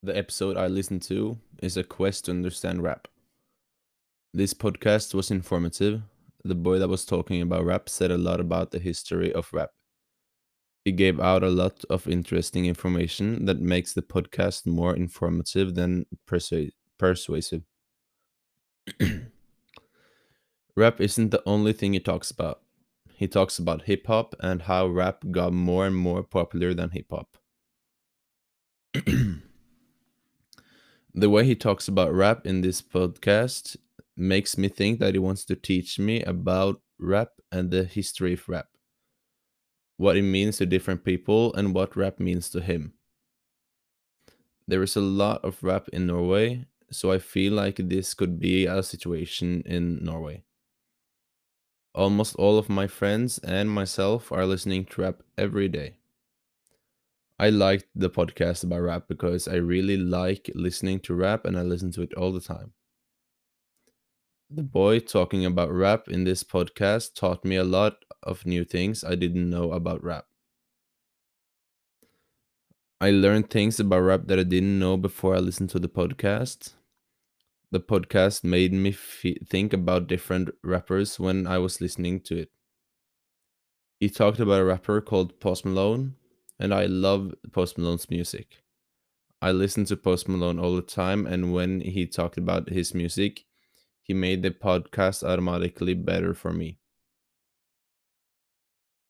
The episode I listened to is a quest to understand rap. This podcast was informative. The boy that was talking about rap said a lot about the history of rap. He gave out a lot of interesting information that makes the podcast more informative than persua- persuasive. rap isn't the only thing he talks about. He talks about hip hop and how rap got more and more popular than hip hop. the way he talks about rap in this podcast makes me think that he wants to teach me about rap and the history of rap, what it means to different people, and what rap means to him. There is a lot of rap in Norway, so I feel like this could be a situation in Norway. Almost all of my friends and myself are listening to rap every day. I liked the podcast about rap because I really like listening to rap and I listen to it all the time. The boy talking about rap in this podcast taught me a lot of new things I didn't know about rap. I learned things about rap that I didn't know before I listened to the podcast. The podcast made me f- think about different rappers when I was listening to it. He talked about a rapper called Post Malone, and I love Post Malone's music. I listen to Post Malone all the time, and when he talked about his music, he made the podcast automatically better for me.